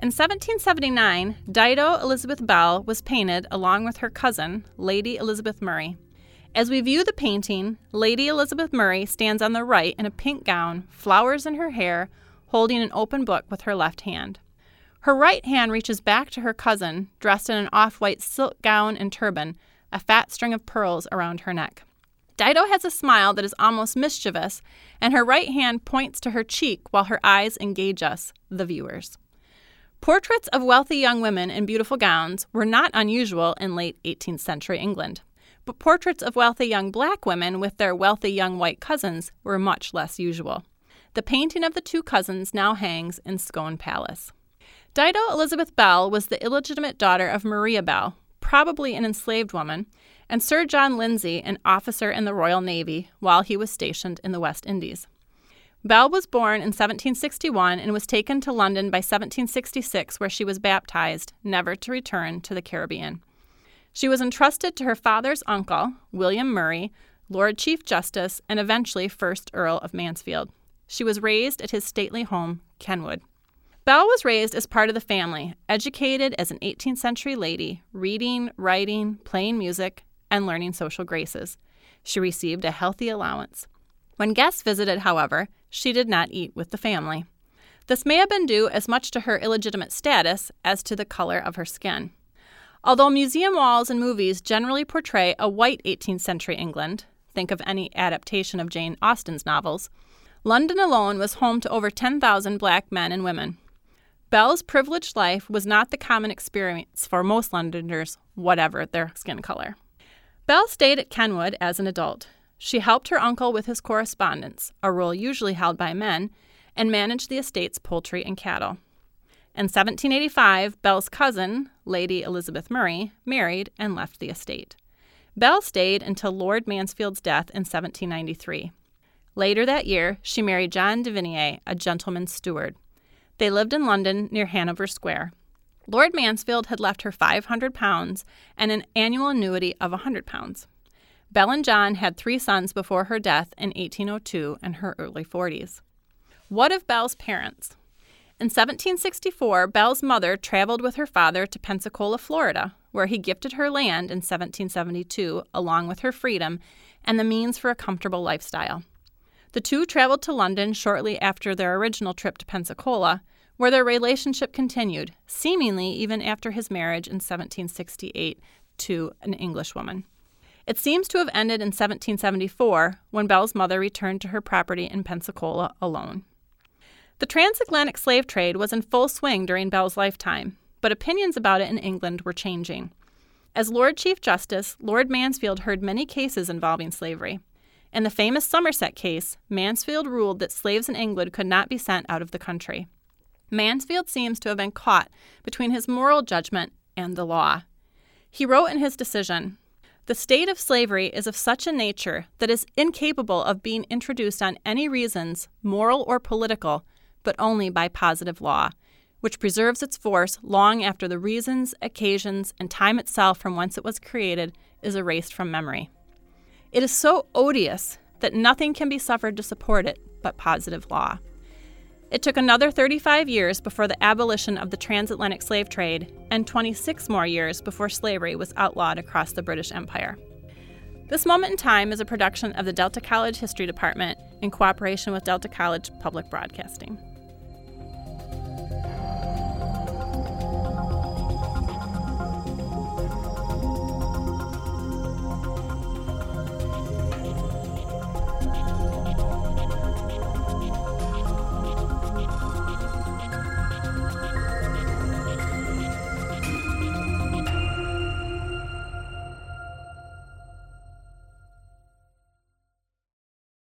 In 1779, Dido Elizabeth Belle was painted along with her cousin, Lady Elizabeth Murray. As we view the painting, Lady Elizabeth Murray stands on the right in a pink gown, flowers in her hair, holding an open book with her left hand. Her right hand reaches back to her cousin, dressed in an off white silk gown and turban, a fat string of pearls around her neck. Dido has a smile that is almost mischievous, and her right hand points to her cheek while her eyes engage us, the viewers. Portraits of wealthy young women in beautiful gowns were not unusual in late 18th century England, but portraits of wealthy young black women with their wealthy young white cousins were much less usual. The painting of the two cousins now hangs in Scone Palace. Dido Elizabeth Belle was the illegitimate daughter of Maria Belle, probably an enslaved woman, and Sir John Lindsay, an officer in the Royal Navy, while he was stationed in the West Indies. Belle was born in 1761 and was taken to London by 1766, where she was baptized, never to return to the Caribbean. She was entrusted to her father's uncle, William Murray, Lord Chief Justice, and eventually First Earl of Mansfield. She was raised at his stately home, Kenwood. Belle was raised as part of the family, educated as an 18th century lady, reading, writing, playing music, and learning social graces. She received a healthy allowance. When guests visited, however, she did not eat with the family. This may have been due as much to her illegitimate status as to the color of her skin. Although museum walls and movies generally portray a white 18th century England, think of any adaptation of Jane Austen's novels, London alone was home to over 10,000 black men and women. Belle's privileged life was not the common experience for most Londoners, whatever their skin color. Belle stayed at Kenwood as an adult. She helped her uncle with his correspondence, a role usually held by men, and managed the estate's poultry and cattle. In 1785, Belle's cousin, Lady Elizabeth Murray, married and left the estate. Belle stayed until Lord Mansfield's death in 1793. Later that year, she married John de a gentleman's steward. They lived in London near Hanover Square. Lord Mansfield had left her £500 and an annual annuity of £100. Belle and John had three sons before her death in 1802 in her early 40s. What of Belle's parents? In 1764, Belle's mother traveled with her father to Pensacola, Florida, where he gifted her land in 1772, along with her freedom and the means for a comfortable lifestyle. The two traveled to London shortly after their original trip to Pensacola, where their relationship continued, seemingly even after his marriage in 1768 to an Englishwoman. It seems to have ended in 1774 when Belle's mother returned to her property in Pensacola alone. The transatlantic slave trade was in full swing during Belle's lifetime, but opinions about it in England were changing. As Lord Chief Justice, Lord Mansfield heard many cases involving slavery. In the famous Somerset case, Mansfield ruled that slaves in England could not be sent out of the country. Mansfield seems to have been caught between his moral judgment and the law. He wrote in his decision The state of slavery is of such a nature that is incapable of being introduced on any reasons, moral or political, but only by positive law, which preserves its force long after the reasons, occasions, and time itself from whence it was created is erased from memory. It is so odious that nothing can be suffered to support it but positive law. It took another 35 years before the abolition of the transatlantic slave trade, and 26 more years before slavery was outlawed across the British Empire. This Moment in Time is a production of the Delta College History Department in cooperation with Delta College Public Broadcasting.